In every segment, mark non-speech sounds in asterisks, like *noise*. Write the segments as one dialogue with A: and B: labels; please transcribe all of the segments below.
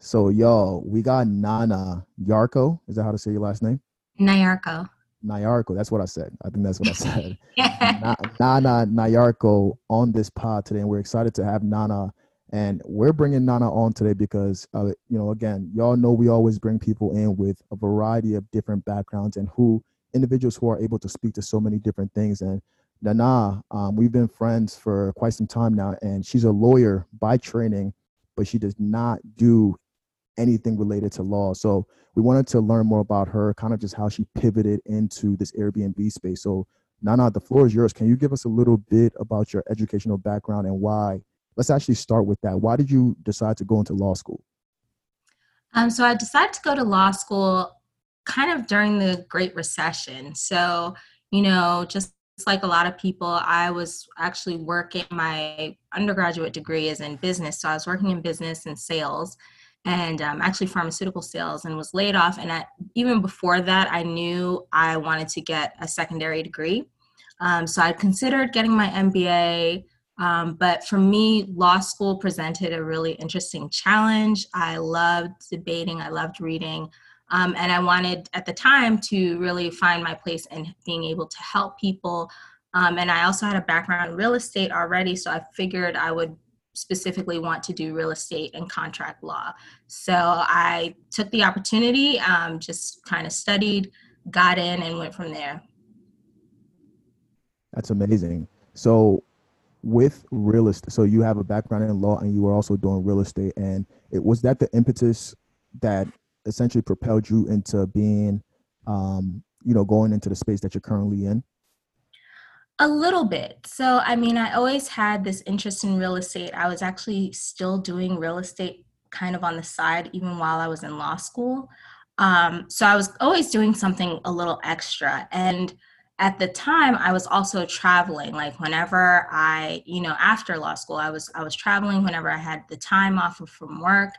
A: So, y'all, we got Nana Yarko. Is that how to say your last name?
B: Nyarko.
A: Nyarko. That's what I said. I think that's what I *laughs* said. Na- Nana Nyarko on this pod today, and we're excited to have Nana. And we're bringing Nana on today because, uh, you know, again, y'all know we always bring people in with a variety of different backgrounds and who individuals who are able to speak to so many different things. And Nana, um, we've been friends for quite some time now, and she's a lawyer by training, but she does not do anything related to law. So we wanted to learn more about her, kind of just how she pivoted into this Airbnb space. So Nana, the floor is yours. Can you give us a little bit about your educational background and why? Let's actually start with that. Why did you decide to go into law school?
B: Um, so I decided to go to law school kind of during the Great Recession. So, you know, just like a lot of people, I was actually working, my undergraduate degree is in business. So I was working in business and sales and um, actually pharmaceutical sales and was laid off. And even before that, I knew I wanted to get a secondary degree. Um, so I considered getting my MBA. Um, but for me, law school presented a really interesting challenge. I loved debating, I loved reading. Um, and I wanted at the time to really find my place in being able to help people. Um, and I also had a background in real estate already, so I figured I would specifically want to do real estate and contract law. So I took the opportunity, um, just kind of studied, got in, and went from there.
A: That's amazing. So, with real estate, so you have a background in law and you were also doing real estate, and it was that the impetus that essentially propelled you into being, um, you know, going into the space that you're currently in?
B: A little bit. So, I mean, I always had this interest in real estate. I was actually still doing real estate kind of on the side, even while I was in law school. Um, so, I was always doing something a little extra. And at the time, I was also traveling. Like whenever I, you know, after law school, I was I was traveling whenever I had the time off from work,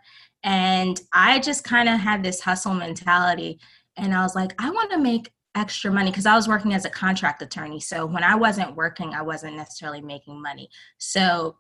B: and I just kind of had this hustle mentality. And I was like, I want to make extra money because I was working as a contract attorney. So when I wasn't working, I wasn't necessarily making money. So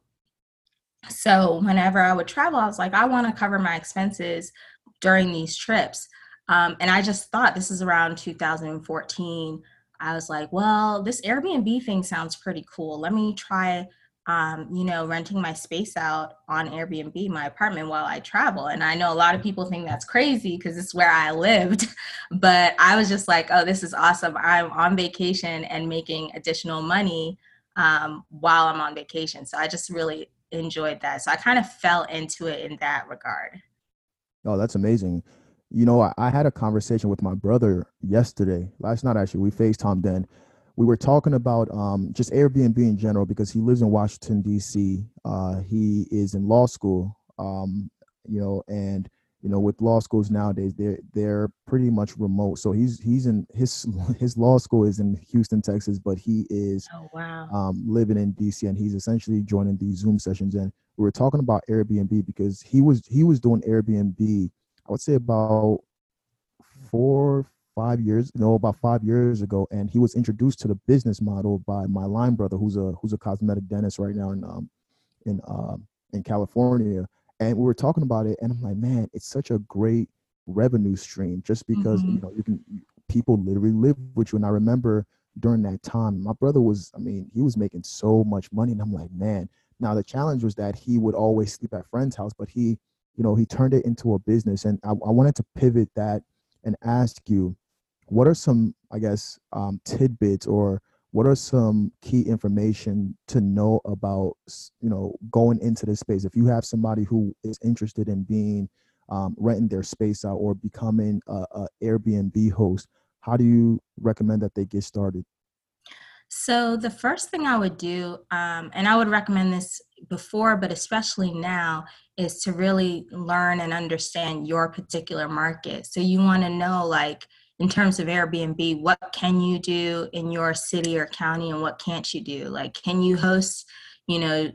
B: so whenever I would travel, I was like, I want to cover my expenses during these trips. Um, and I just thought this is around 2014. I was like, well, this Airbnb thing sounds pretty cool. Let me try um, you know, renting my space out on Airbnb, my apartment while I travel. And I know a lot of people think that's crazy because it's where I lived. *laughs* But I was just like, oh, this is awesome. I'm on vacation and making additional money um, while I'm on vacation. So I just really enjoyed that. So I kind of fell into it in that regard.
A: Oh, that's amazing. You know, I, I had a conversation with my brother yesterday, last night actually. We FaceTimed then we were talking about um, just Airbnb in general because he lives in Washington D.C. Uh, he is in law school, um, you know, and you know with law schools nowadays they're they're pretty much remote. So he's he's in his *laughs* his law school is in Houston, Texas, but he is
B: oh, wow.
A: um, living in D.C. and he's essentially joining these Zoom sessions. And we were talking about Airbnb because he was he was doing Airbnb. I would say about four five years, you know, about five years ago, and he was introduced to the business model by my line brother, who's a who's a cosmetic dentist right now in um in uh, in California, and we were talking about it, and I'm like, man, it's such a great revenue stream just because mm-hmm. you know you can people literally live with you, and I remember during that time, my brother was, I mean, he was making so much money, and I'm like, man. Now the challenge was that he would always sleep at friend's house, but he, you know, he turned it into a business, and I, I wanted to pivot that and ask you what are some i guess um, tidbits or what are some key information to know about you know going into this space? If you have somebody who is interested in being um, renting their space out or becoming a, a airbnb host how do you recommend that they get started?
B: So the first thing i would do um, and i would recommend this before but especially now is to really learn and understand your particular market. So you want to know like in terms of Airbnb, what can you do in your city or county and what can't you do? Like, can you host, you know,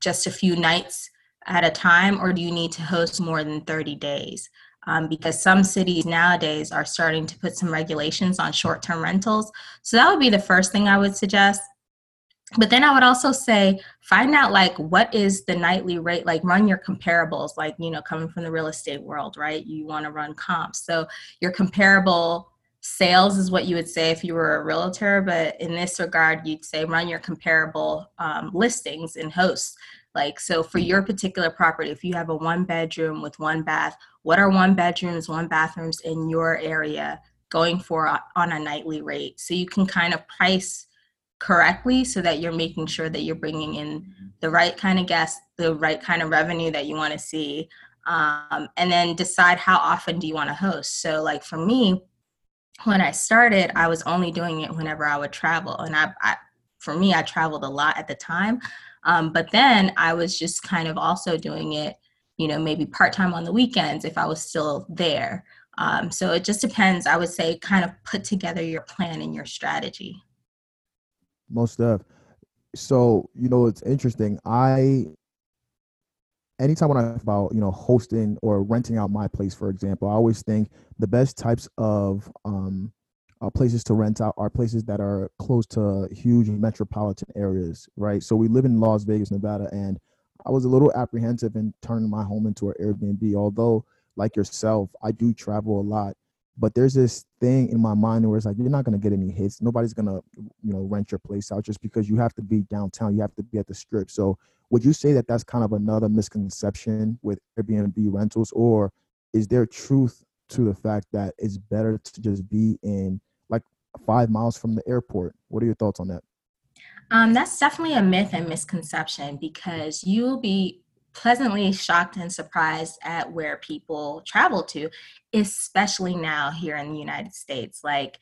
B: just a few nights at a time, or do you need to host more than 30 days? Um, because some cities nowadays are starting to put some regulations on short term rentals. So that would be the first thing I would suggest. But then i would also say find out like what is the nightly rate like run your comparables like you know coming from the real estate world right? You want to run comps. So your comparable sales is what you would say if you were a realtor but in this regard you'd say run your comparable um, listings and hosts. Like so for your particular property if you have a one bedroom with one bath what are one bedrooms one bathrooms in your area going for on a nightly rate? So you can kind of price correctly so that you're making sure that you're bringing in the right kind of guests the right kind of revenue that you want to see um, and then decide how often do you want to host. So like for me when i started i was only doing it whenever i would travel and i, I for me i traveled a lot at the time um, but then i was just kind of also doing it you know maybe part-time on the weekends if i was still there. Um, so it just depends. I would say kind of put together your plan and your strategy
A: most stuff. So you know, it's interesting. I anytime when I think about you know hosting or renting out my place, for example, I always think the best types of um, uh, places to rent out are places that are close to huge metropolitan areas, right? So we live in Las Vegas, Nevada, and I was a little apprehensive in turning my home into an Airbnb. Although, like yourself, I do travel a lot but there's this thing in my mind where it's like you're not to get any hits. Nobody's to you know rent your place out just because you have to be downtown. You have to be at the strip. So would you say that that's kind of another misconception with airbnb rentals? Or is there truth to the fact that it's better to just be in like five miles from the airport? What are your thoughts on that?
B: Um, that's definitely a myth and misconception because you'll be pleasantly shocked and surprised at where people travel to, especially now here in the United States. Like,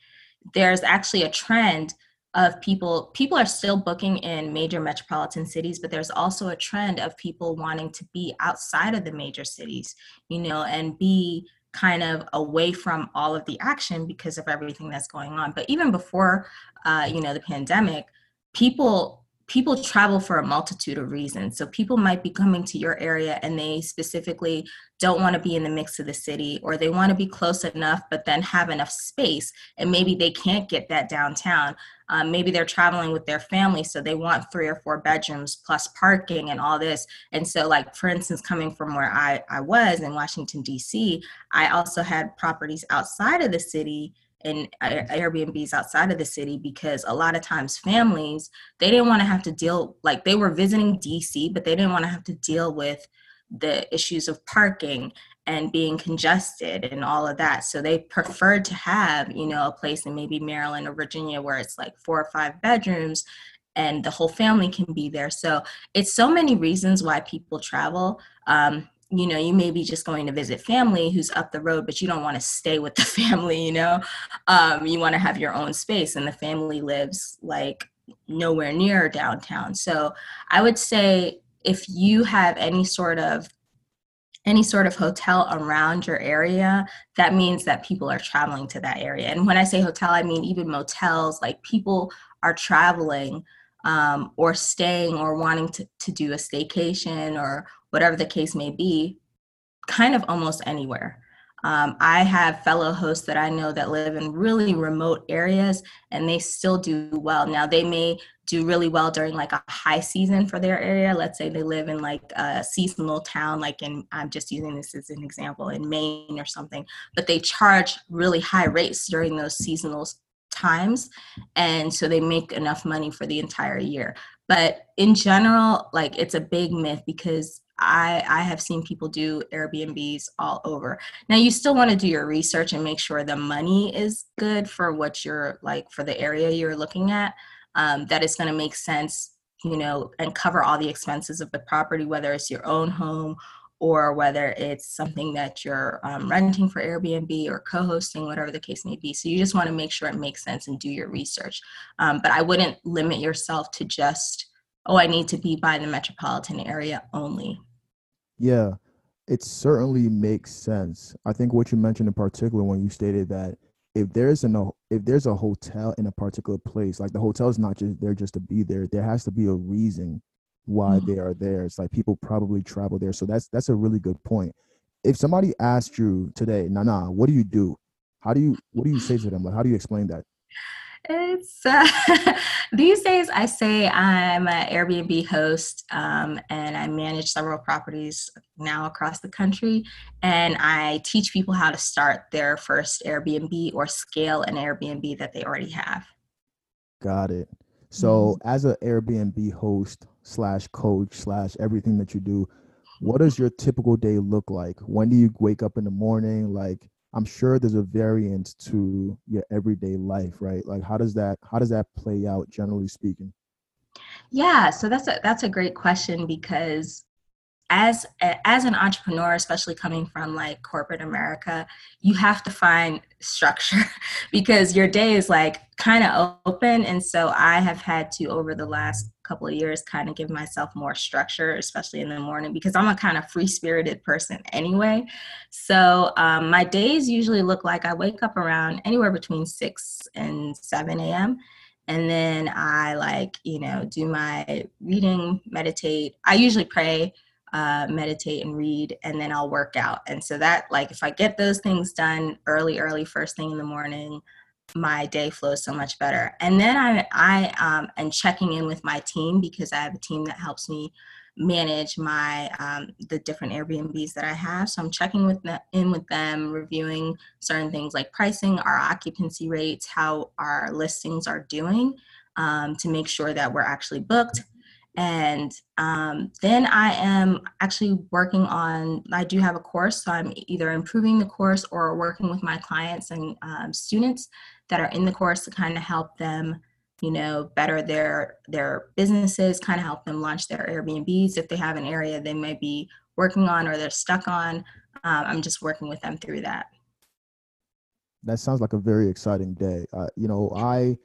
B: there's actually a trend of people people are still booking in major metropolitan cities but there's also a trend of people wanting to be outside of the major cities you know and be kind of away from all of the action because of everything that's going on but even before uh, you know the pandemic people people travel for a multitude of reasons. So people might be coming to your area and they specifically don't want to be in the mix of the city or they want to be close enough but then have enough space and maybe they can't get that downtown. Um, maybe they're traveling with their family so they want three or four bedrooms plus parking and all this. And so like for instance coming from where I, I was in Washington DC, I also had properties outside of the city and Airbnbs outside of the city because a lot of times families they didn't want to have to deal like they were visiting DC but they didn't want to have to deal with the issues of parking and being congested and all of that. So they preferred to have you know a place in maybe Maryland or Virginia where it's like four or five bedrooms and the whole family can be there. So it's so many reasons why people travel. Um, you know you may be just going to visit family who's up the road but you don't want to stay with *laughs* the family you know? Um, you want to have your own space and the family lives like nowhere near downtown. So i would say if you have any sort of any sort of hotel around your area that means that people are traveling to that area. And when i say hotel i mean even motels like people are traveling um, or staying or wanting to, to do a staycation or whatever the case may be, kind of almost anywhere. Um, I have fellow hosts that I know that live in really remote areas and they still do well. Now, they may do really well during like a high season for their area. Let's say they live in like a seasonal town, like in, I'm just using this as an example, in Maine or something, but they charge really high rates during those seasonal times and so they make enough money for the entire year but in general like it's a big myth because I, I have seen people do Airbnbs all over. Now you still want to do your research and make sure the money is good for what you're like for the area you're looking at. Um, that it's going to make sense, you know, and cover all the expenses of the property, whether it's your own home or whether it's something that you're um, renting for Airbnb or co hosting, whatever the case may be. So you just want to make sure it makes sense and do your research. Um, but I wouldn't limit yourself to just, oh, I need to be by the metropolitan area only.
A: Yeah, it certainly makes sense. I think what you mentioned in particular when you stated that if there's an if there's a hotel in a particular place, like the hotel is not just there just to be there, there has to be a reason why mm-hmm. they are there. It's like people probably travel there. So that's that's a really good point. If somebody asked you today, Nana, what do you do? How do you what do you say to them? Like how do you explain that?
B: It's uh, *laughs* these days I say I'm an Airbnb host um, and I manage several properties now across the country. And I teach people how to start their first Airbnb or scale an Airbnb that they already have.
A: Got it. So, mm-hmm. as an Airbnb host slash coach slash everything that you do, what does your typical day look like? When do you wake up in the morning? Like, I'm sure there's a variance to your everyday life, right? Like, how does that how does that play out, generally speaking?
B: Yeah, so that's a that's a great question because as as an entrepreneur especially coming from like corporate america you have to find structure *laughs* because your day is like kind of open and so i have had to over the last couple of years kind of give myself more structure especially in the morning because i'm a kind of free spirited person anyway so um, my days usually look like i wake up around anywhere between 6 and 7 a.m and then i like you know do my reading meditate i usually pray uh, meditate and read, and then I'll work out. And so that, like, if I get those things done early, early, first thing in the morning, my day flows so much better. And then I, I um, am checking in with my team because I have a team that helps me manage my um, the different Airbnbs that I have. So I'm checking with the, in with them, reviewing certain things like pricing, our occupancy rates, how our listings are doing, um, to make sure that we're actually booked and um, then I am actually working on, I do have a course, so I'm either improving the course or working with my clients and um, students that are in the course to kind of help them, you know, better their their businesses, kind of help them launch their Airbnbs if they have an area they may be working on or they're stuck on. Um, I'm just working with them through that.
A: That sounds like a very exciting day. Uh, you know, I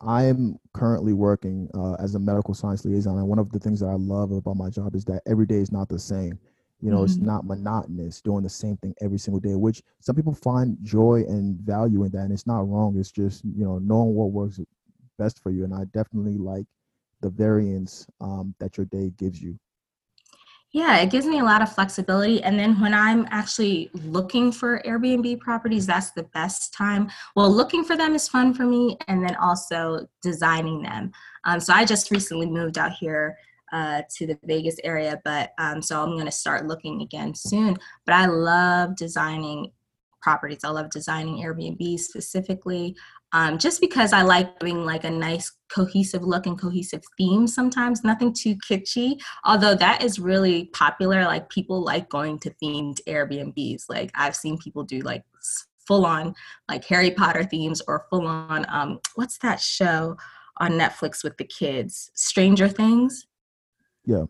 A: I'm currently working uh, as a medical science liaison, and one of the things that I love about my job is that every day is not the same. You know, mm-hmm. it's not monotonous doing the same thing every single day, which some people find joy and value in that, and it's not wrong. It's just you know knowing what works best for you, and I definitely like the variance um, that your day gives you.
B: Yeah, it gives me a lot of flexibility. And then when I'm actually looking for Airbnb properties, that's the best time. Well, looking for them is fun for me, and then also designing them. Um, so I just recently moved out here uh, to the Vegas area, but um, so I'm going to start looking again soon. But I love designing properties. I love designing Airbnb specifically um, just because I like doing like a nice cohesive look and cohesive theme sometimes, nothing too kitschy, although that is really popular. Like people like going to themed Airbnbs. Like I've seen people do like full on like Harry Potter themes or full on, um, what's that show on Netflix with the kids? Stranger Things?
A: Yeah.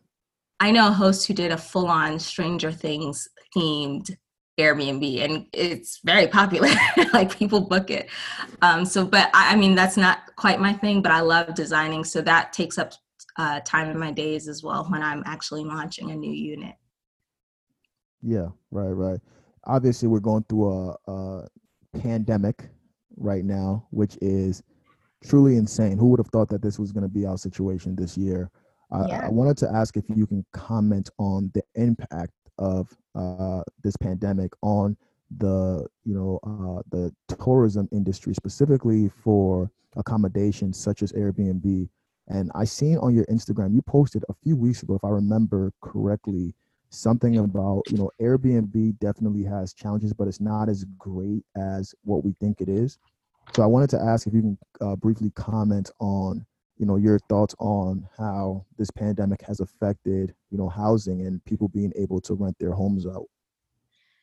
B: I know a host who did a full on Stranger Things themed Airbnb and it's very popular. *laughs* like people book it. Um, so, but I, I, mean, that's not quite my thing, but I love designing. So that takes up uh, time in my days as well when I'm actually launching a new unit.
A: Yeah, right, right. Obviously, we're going through a, a pandemic right now, which is truly insane. Who would have thought that this was going to be our situation this year? yeah. I wanted to ask if you can comment on the impact of uh, this pandemic on the you know uh, the tourism industry specifically for accommodations such as Airbnb. And I seen on your Instagram you posted a few weeks ago, if I remember correctly, something about you know Airbnb definitely has challenges, but it's not as great as what we think it is. So I wanted to ask if you can uh, briefly comment on you know your thoughts on how this pandemic has affected you know housing and people being able to rent their homes out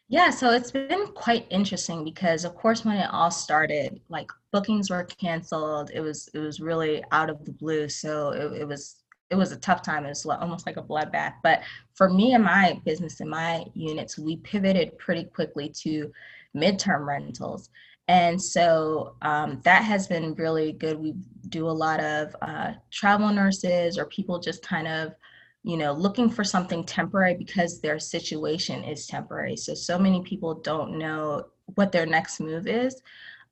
B: yeah so it's been quite interesting because of course when it all started like bookings were canceled it was it was really out of the blue so it, it was it was a tough time. It was almost like a bloodbath. But for me and my business and my units, we pivoted pretty quickly to midterm rentals. And so um, that has been really good. We do a lot of uh, travel nurses or people just kind of, you know, looking for something temporary because their situation is temporary. So, so many people don't know what their next move is.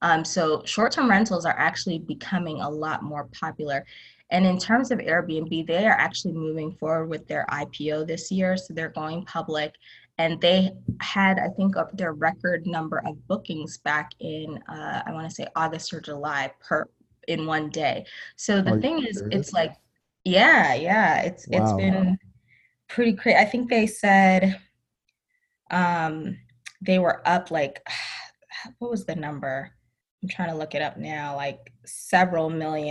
B: Um, so, short term rentals are actually becoming a lot more popular. And in terms of Airbnb, they are actually moving forward with their IPO this year. So, they're going public and they had i think of their record number of bookings back in uh, i want to say august or july per in one day. So the
A: Are
B: thing is,
A: serious?
B: it's like, yeah, yeah, it's it's been pretty crazy. I think they said um they were up like *sighs* what was the number? I'm trying to look it up now, like several million